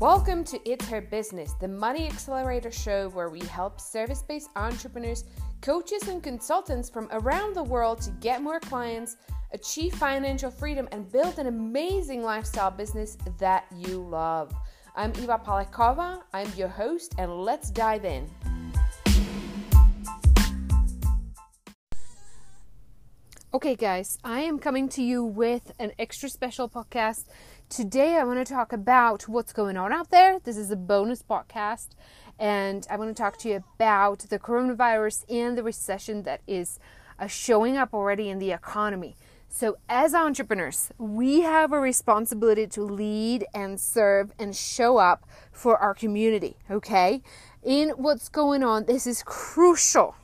Welcome to It's Her Business, the Money Accelerator show where we help service based entrepreneurs, coaches, and consultants from around the world to get more clients, achieve financial freedom, and build an amazing lifestyle business that you love. I'm Eva Palakova, I'm your host, and let's dive in. Okay, guys, I am coming to you with an extra special podcast Today, I want to talk about what's going on out there. This is a bonus podcast, and I want to talk to you about the coronavirus and the recession that is uh, showing up already in the economy. So, as entrepreneurs, we have a responsibility to lead and serve and show up for our community, okay? In what's going on, this is crucial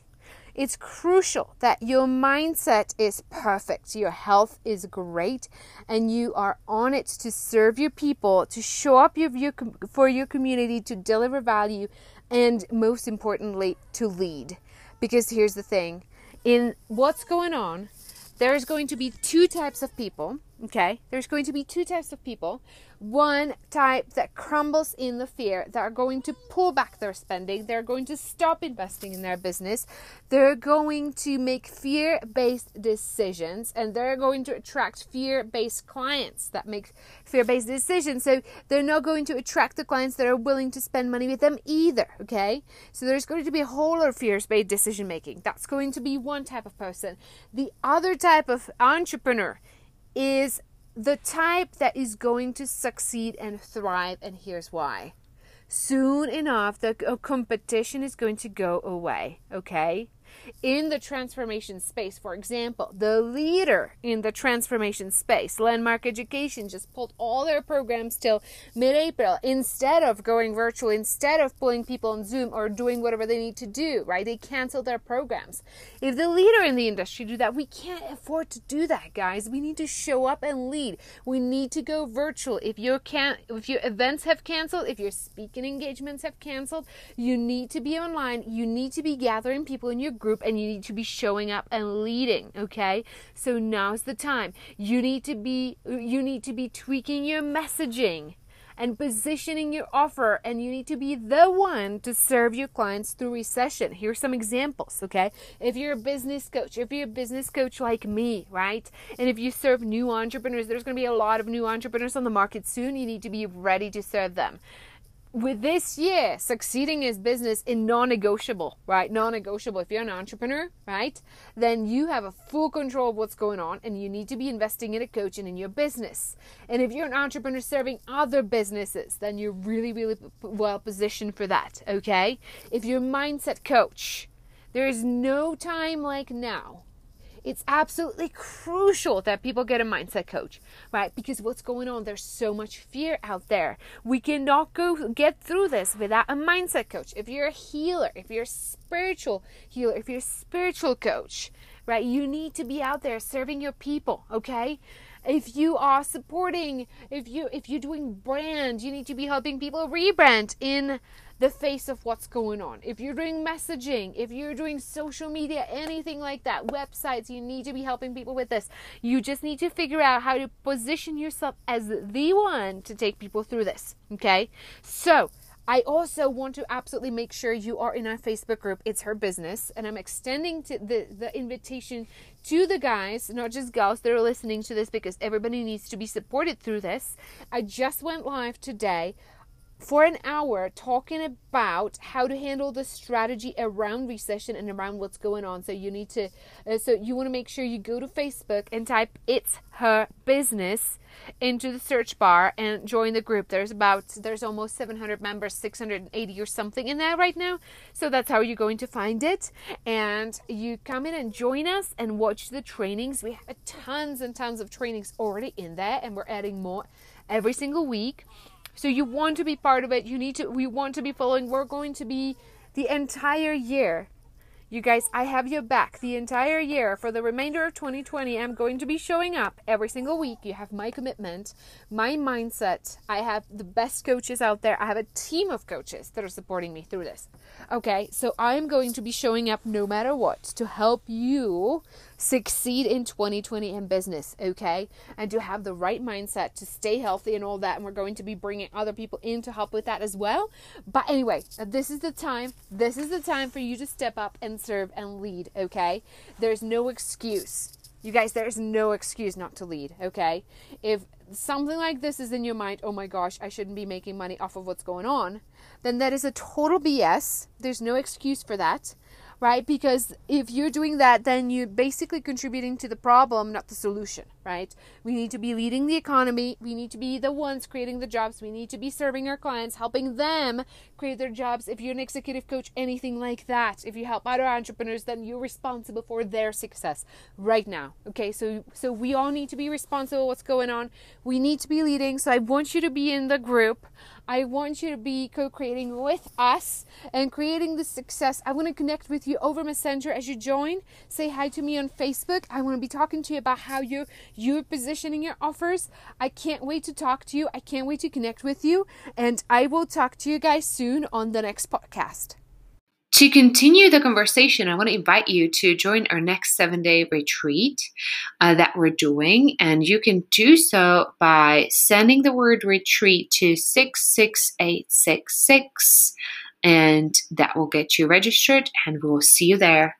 it's crucial that your mindset is perfect, your health is great, and you are on it to serve your people, to show up your, for your community, to deliver value, and most importantly, to lead. Because here's the thing in what's going on, there's going to be two types of people Okay, there's going to be two types of people. One type that crumbles in the fear, that are going to pull back their spending, they're going to stop investing in their business, they're going to make fear based decisions, and they're going to attract fear based clients that make fear based decisions. So they're not going to attract the clients that are willing to spend money with them either. Okay, so there's going to be a whole lot of fear based decision making. That's going to be one type of person. The other type of entrepreneur is the type that is going to succeed and thrive, and here's why. Soon enough, the uh, competition is going to go away, okay? In the transformation space. For example, the leader in the transformation space, Landmark Education, just pulled all their programs till mid April instead of going virtual, instead of pulling people on Zoom or doing whatever they need to do, right? They canceled their programs. If the leader in the industry do that, we can't afford to do that, guys. We need to show up and lead. We need to go virtual. If your can if your events have canceled, if your speaking engagements have canceled, you need to be online. You need to be gathering people in your group and you need to be showing up and leading, okay? So now's the time. You need to be you need to be tweaking your messaging and positioning your offer and you need to be the one to serve your clients through recession. Here's some examples, okay? If you're a business coach, if you're a business coach like me, right? And if you serve new entrepreneurs, there's going to be a lot of new entrepreneurs on the market soon. You need to be ready to serve them with this year, succeeding is business in non-negotiable, right? Non-negotiable. If you're an entrepreneur, right, then you have a full control of what's going on, and you need to be investing in a coach and in your business. And if you're an entrepreneur serving other businesses, then you're really, really well positioned for that. Okay. If you're a mindset coach, there is no time like now it's absolutely crucial that people get a mindset coach, right? Because what's going on? There's so much fear out there. We cannot go get through this without a mindset coach. If you're a healer, if you're a spiritual healer, if you're a spiritual coach, right? You need to be out there serving your people, okay? if you are supporting if you if you're doing brand you need to be helping people rebrand in the face of what's going on. If you're doing messaging, if you're doing social media, anything like that, websites, you need to be helping people with this. You just need to figure out how to position yourself as the one to take people through this. Okay? So, I also want to absolutely make sure you are in our Facebook group. It's her business, and I'm extending to the the invitation to the guys, not just girls that are listening to this, because everybody needs to be supported through this. I just went live today for an hour talking about how to handle the strategy around recession and around what's going on. So you need to, uh, so you want to make sure you go to Facebook and type "It's Her Business" into the search bar and join the group. There's about there's almost 700 members, 680 or something in there right now. So that's how you're going to find it. And you come in and join us and watch the trainings. We have tons and tons of trainings already in there, and we're adding more every single week. So you want to be part of it. You need to, we want to be following. We're going to be the entire year. You guys, I have your back the entire year. For the remainder of 2020, I'm going to be showing up every single week. You have my commitment, my mindset. I have the best coaches out there. I have a team of coaches that are supporting me through this. Okay, so I'm going to be showing up no matter what to help you succeed in 2020 in business, okay? And to have the right mindset to stay healthy and all that. And we're going to be bringing other people in to help with that as well. But anyway, this is the time. This is the time for you to step up and serve and lead, okay? There's no excuse. You guys, there's no excuse not to lead, okay? If something like this is in your mind, oh my gosh, I shouldn't be making money off of what's going on, then that is a total BS. There's no excuse for that right? Because if you're doing that, then you're basically contributing to the problem, not the solution, right? We need to be leading the economy. We need to be the ones creating the jobs. We need to be serving our clients, helping them create their jobs. If you're an executive coach, anything like that, if you help other entrepreneurs, then you're responsible for their success right now. Okay, so so we all need to be responsible what's going on. We need to be leading. So I want you to be in the group. I want you to be co creating with us and creating the success. I want to connect with you over Messenger as you join. Say hi to me on Facebook. I want to be talking to you about how you're, you're positioning your offers. I can't wait to talk to you. I can't wait to connect with you. And I will talk to you guys soon on the next podcast. To continue the conversation, I want to invite you to join our next seven day retreat uh, that we're doing. And you can do so by sending the word retreat to 66866, and that will get you registered. And we will see you there.